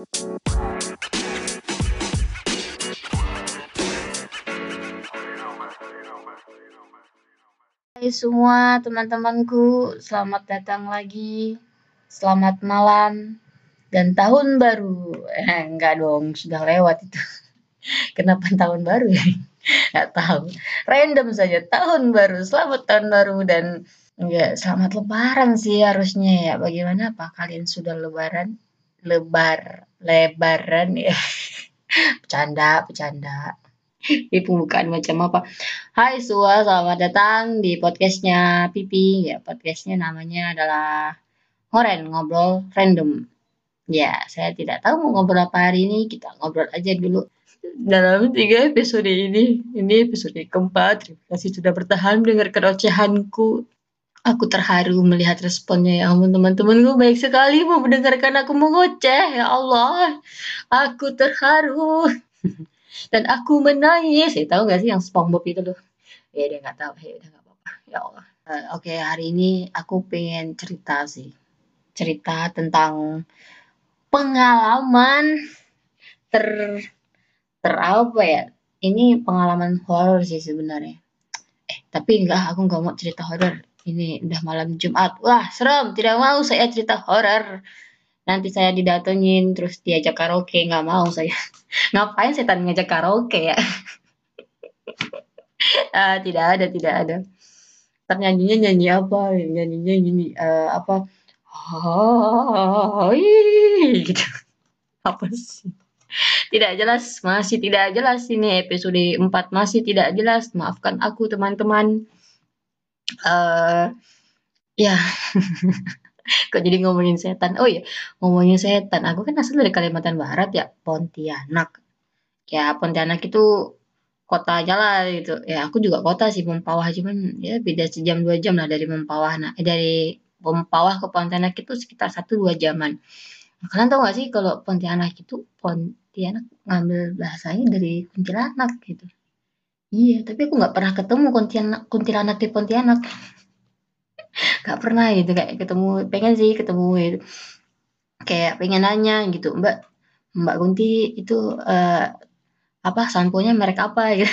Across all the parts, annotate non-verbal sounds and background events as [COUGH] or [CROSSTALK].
Hai semua teman-temanku, selamat datang lagi. Selamat malam dan tahun baru. Eh, enggak dong, sudah lewat itu. [LAUGHS] Kenapa tahun baru ya? [LAUGHS] Enggak tahu. Random saja tahun baru. Selamat tahun baru dan enggak selamat lebaran sih harusnya ya. Bagaimana apa kalian sudah lebaran? Lebar, lebaran ya. Bercanda, bercanda. Ini pembukaan macam apa? Hai semua, selamat datang di podcastnya Pipi. Ya, podcastnya namanya adalah Horen, Ngobrol Random. Ya, saya tidak tahu mau ngobrol apa hari ini. Kita ngobrol aja dulu. Dalam tiga episode ini, ini episode keempat. Terima kasih sudah bertahan mendengarkan ocehanku. Aku terharu melihat responnya. Ya ampun teman-temanku baik sekali mau mendengarkan aku mengoceh. Ya Allah, aku terharu. [LAUGHS] dan aku menangis. Ya, tahu gak sih yang SpongeBob itu loh? Ya dia nggak tahu. Ya udah nggak apa-apa. Ya Allah. Uh, Oke okay, hari ini aku pengen cerita sih. Cerita tentang pengalaman ter ter apa ya? Ini pengalaman horor sih sebenarnya. Eh tapi enggak, aku nggak mau cerita horor. Ini udah malam Jumat. Wah serem. Tidak mau saya cerita horor. Nanti saya didatengin terus diajak karaoke. Nggak mau saya. [LAUGHS] Ngapain setan ngajak karaoke ya? Uh, [LAUGHS] tidak ada tidak ada. Ternyanyinya nyanyi apa? Nyanyinya gini uh, apa? Oh gitu. [LAUGHS] Apa sih? Tidak jelas. Masih tidak jelas ini episode 4 masih tidak jelas. Maafkan aku teman-teman uh, ya [LAUGHS] Kok jadi ngomongin setan? Oh iya, ngomongin setan. Aku kan asal dari Kalimantan Barat ya, Pontianak. Ya, Pontianak itu kota aja lah gitu. Ya, aku juga kota sih Mempawah cuman ya beda sejam dua jam lah dari Mempawah. Nah, eh, dari Mempawah ke Pontianak itu sekitar satu dua jaman. Nah, kalian tahu gak sih kalau Pontianak itu Pontianak ngambil bahasanya dari kuntilanak gitu. Iya, tapi aku nggak pernah ketemu kuntilanak kuntilanak di Pontianak. [LAUGHS] Gak pernah gitu kayak ketemu pengen sih ketemu gitu. Kayak pengen nanya gitu, "Mbak Mbak Kunti itu, uh, apa, sampo-nya merek apa?" [LAUGHS] Gitu.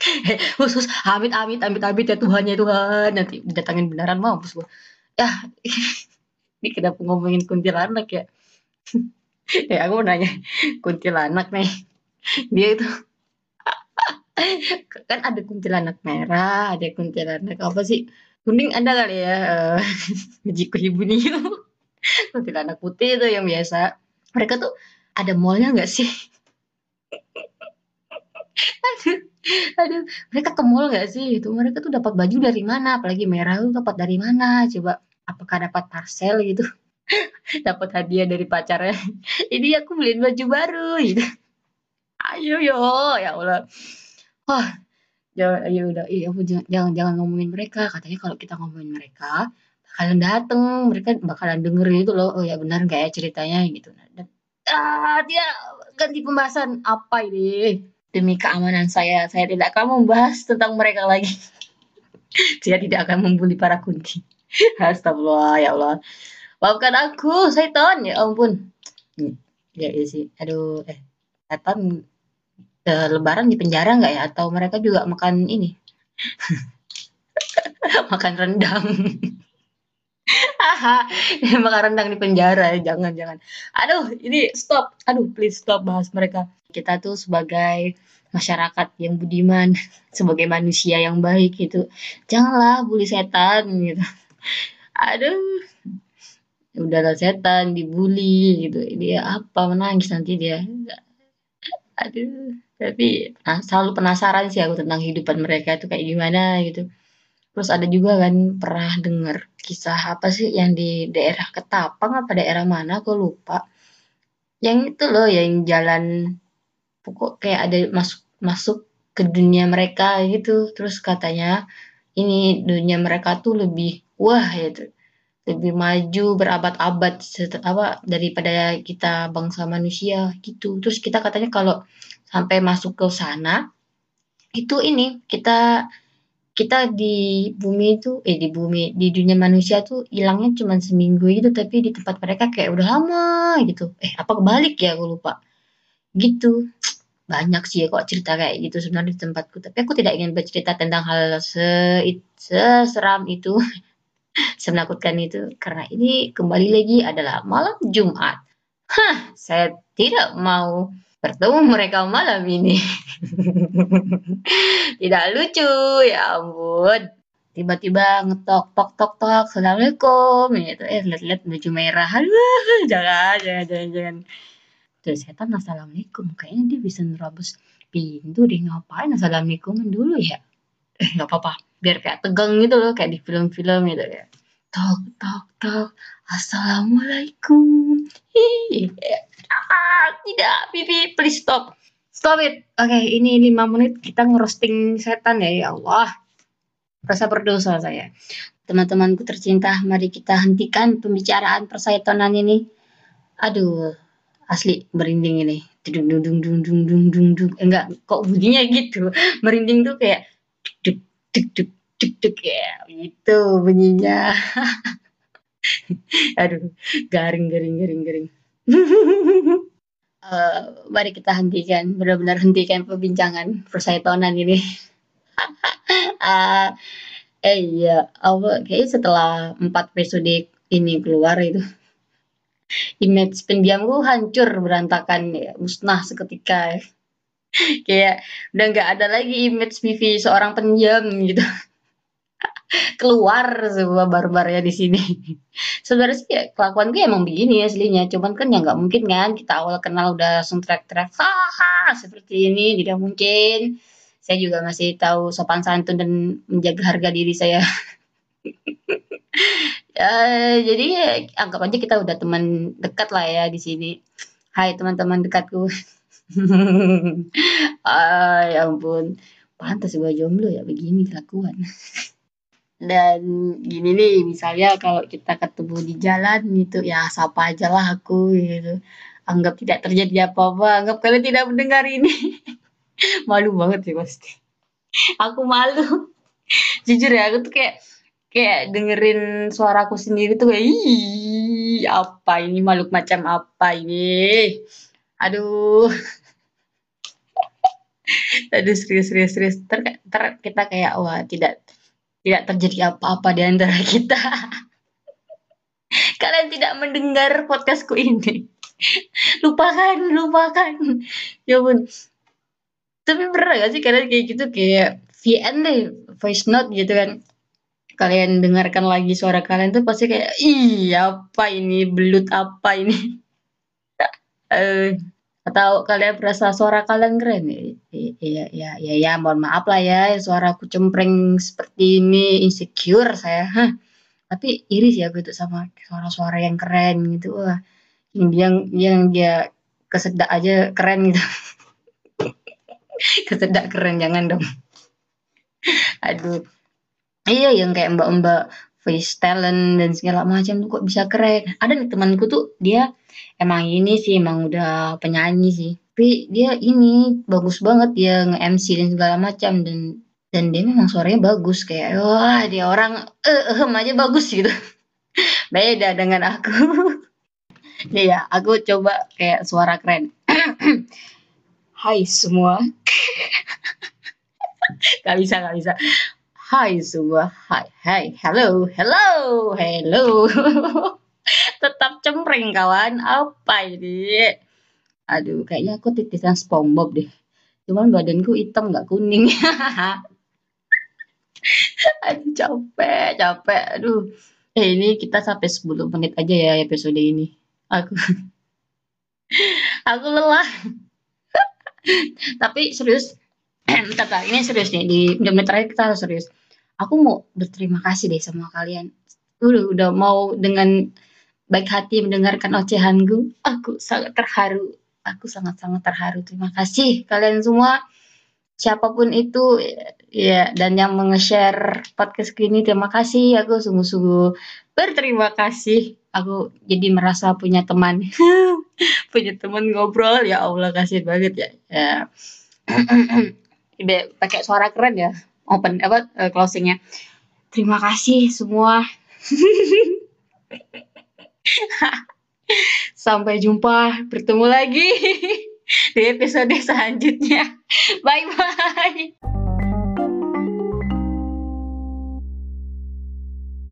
[LAUGHS] Khusus amit amit amit amit ya Tuhan ya Tuhan, nanti didatangin beneran mampus gua. Yah, ini kenapa ngomongin kuntilanak ya? Ya aku mau nanya, kuntilanak nih, dia itu [LAUGHS] kan ada kuntilanak merah, ada kuntilanak apa sih? Kuning ada kali ya, uh, Hijiko Hibuniu. kuntilanak putih itu yang biasa. Mereka tuh ada mallnya nggak sih? [LAUGHS] aduh, aduh, mereka ke mall nggak sih? Itu mereka tuh dapat baju dari mana? Apalagi merah tuh dapat dari mana? Coba apakah dapat parcel gitu? [LAUGHS] dapat hadiah dari pacarnya. Ini aku beliin baju baru gitu. Ayo yo, ya Allah. Wah, jangan ya udah iya jangan, jangan ngomongin mereka. Katanya kalau kita ngomongin mereka bakalan dateng, mereka bakalan denger itu loh. Oh ya benar nggak ya ceritanya gitu. Dan ah, dia ganti pembahasan apa ini? Demi keamanan saya, saya tidak akan membahas tentang mereka lagi. [LAUGHS] saya tidak akan membuli para kunti. [LAUGHS] Astagfirullah ya Allah. Maafkan aku, setan ya ampun. Ya, ya sih. Aduh, eh setan uh, lebaran di penjara nggak ya? Atau mereka juga makan ini? [LAUGHS] makan rendang. [LAUGHS] makan rendang di penjara jangan jangan. Aduh, ini stop. Aduh, please stop bahas mereka. Kita tuh sebagai masyarakat yang budiman, [LAUGHS] sebagai manusia yang baik gitu. Janganlah bully setan gitu. Aduh. Udahlah setan dibully gitu. Dia apa menangis nanti dia. Aduh. Tapi nah, selalu penasaran sih aku tentang kehidupan mereka itu kayak gimana gitu. Terus ada juga kan pernah dengar kisah apa sih yang di daerah Ketapang apa daerah mana aku lupa. Yang itu loh yang jalan pokok kayak ada masuk masuk ke dunia mereka gitu. Terus katanya ini dunia mereka tuh lebih wah gitu. Lebih maju berabad-abad apa daripada kita bangsa manusia gitu. Terus kita katanya kalau sampai masuk ke sana itu ini kita kita di bumi itu eh di bumi di dunia manusia tuh hilangnya cuma seminggu gitu tapi di tempat mereka kayak udah lama gitu. Eh apa kebalik ya aku lupa. Gitu. Banyak sih kok cerita kayak gitu sebenarnya di tempatku tapi aku tidak ingin bercerita tentang hal se seseram itu [LAUGHS] senakutkan itu karena ini kembali lagi adalah malam Jumat hah saya tidak mau bertemu mereka malam ini. [LAUGHS] Tidak lucu, ya ampun. Tiba-tiba ngetok tok tok tok, assalamualaikum, gitu. Eh lihat-lihat baju merah, aduh, [LAUGHS] jangan, jangan, jangan, jangan. Tuh setan assalamualaikum, kayaknya dia bisa nerabus pintu deh ngapain assalamualaikum dulu ya. Eh nggak apa-apa, biar kayak tegang gitu loh, kayak di film-film gitu ya. Tok tok tok, assalamualaikum. Hihi ah, tidak, Bibi, please stop. Stop it. Oke, okay, ini 5 menit kita ngerosting setan ya, ya Allah. Rasa berdosa saya. Teman-temanku tercinta, mari kita hentikan pembicaraan persaitonan ini. Aduh, asli merinding ini. Dung dung dung dung dung dung dung dung. Enggak, kok bunyinya gitu. Merinding tuh kayak duk duk ya, gitu bunyinya. [LAUGHS] Aduh, garing garing garing garing uh, [LAUGHS] mari kita hentikan, benar-benar hentikan perbincangan persaitonan ini. uh, [LAUGHS] eh iya, apa kayaknya setelah empat episode ini keluar itu image pendiamku hancur berantakan ya, musnah seketika ya. [LAUGHS] kayak udah nggak ada lagi image Vivi seorang pendiam gitu [LAUGHS] keluar semua barbarnya di sini. [LAUGHS] Sebenarnya sih ya, kelakuan gue emang begini aslinya, cuman kan ya nggak mungkin kan kita awal kenal udah langsung teriak-teriak haha seperti ini, tidak mungkin. Saya juga masih tahu sopan santun dan menjaga harga diri saya. ya, jadi ya, anggap aja kita udah teman dekat lah ya di sini. Hai teman-teman dekatku. [LAUGHS] ah, ya ampun. Pantas gue jomblo ya begini kelakuan. [LAUGHS] Dan gini nih, misalnya kalau kita ketemu di jalan gitu, ya sapa aja lah aku gitu. Anggap tidak terjadi apa-apa, anggap kalian tidak mendengar ini. [LAUGHS] Malu banget sih pasti. Aku malu. Jujur ya, aku tuh kayak kayak dengerin suaraku sendiri tuh kayak ih apa ini makhluk macam apa ini aduh [LAUGHS] aduh serius serius serius ter, ter kita kayak wah tidak tidak terjadi apa-apa di antara kita. [LAUGHS] Kalian tidak mendengar podcastku ini. [LAUGHS] lupakan, lupakan. Ya pun. Tapi pernah gak sih kalian kayak gitu kayak VN deh, voice note gitu kan. Kalian dengarkan lagi suara kalian tuh pasti kayak, ih apa ini, belut apa ini. uh, atau kalian merasa suara kalian keren? Ya ya ya ya, mohon maaf lah ya suara aku cempreng seperti ini insecure saya. Hah. tapi iris ya gitu sama suara-suara yang keren gitu. Wah yang yang, yang dia kesedak aja keren gitu. [LAUGHS] Kesedak keren jangan dong. Aduh. Iya yang kayak mbak-mbak face talent dan segala macam tuh kok bisa keren. Ada nih temanku tuh dia emang ini sih emang udah penyanyi sih. Tapi dia ini bagus banget dia nge-MC dan segala macam dan dan dia memang suaranya bagus. Kayak wah dia orang eh uh, aja bagus gitu. [LAUGHS] Beda dengan aku. Nih [LAUGHS] ya aku coba kayak suara keren. [CLEARS THROAT] Hai semua. [LAUGHS] Gak bisa gak bisa Hai semua. Hai hai. Hello hello hello. [LAUGHS] Tetap cempreng kawan. Apa ini? Aduh kayaknya aku titisan SpongeBob deh. Cuman badanku hitam nggak kuning. [LAUGHS] Aduh capek capek. Aduh. Eh ini kita sampai 10 menit aja ya episode ini. Aku [LAUGHS] aku lelah. Tapi serius [CLEARS THROAT] kata ini serius nih. Di menit terakhir kita harus serius aku mau berterima kasih deh sama kalian udah udah mau dengan baik hati mendengarkan ocehanku. Aku sangat terharu. Aku sangat-sangat terharu. Terima kasih kalian semua. Siapa pun itu ya dan yang menge-share podcast ini terima kasih. Aku sungguh-sungguh berterima kasih. Aku jadi merasa punya teman. [LAUGHS] punya teman ngobrol ya Allah kasih banget ya. ya. [CLEARS THROAT] pakai suara keren ya. Open apa uh, closingnya. Terima kasih semua. [LAUGHS] Sampai jumpa, bertemu lagi [LAUGHS] di episode selanjutnya. Bye bye.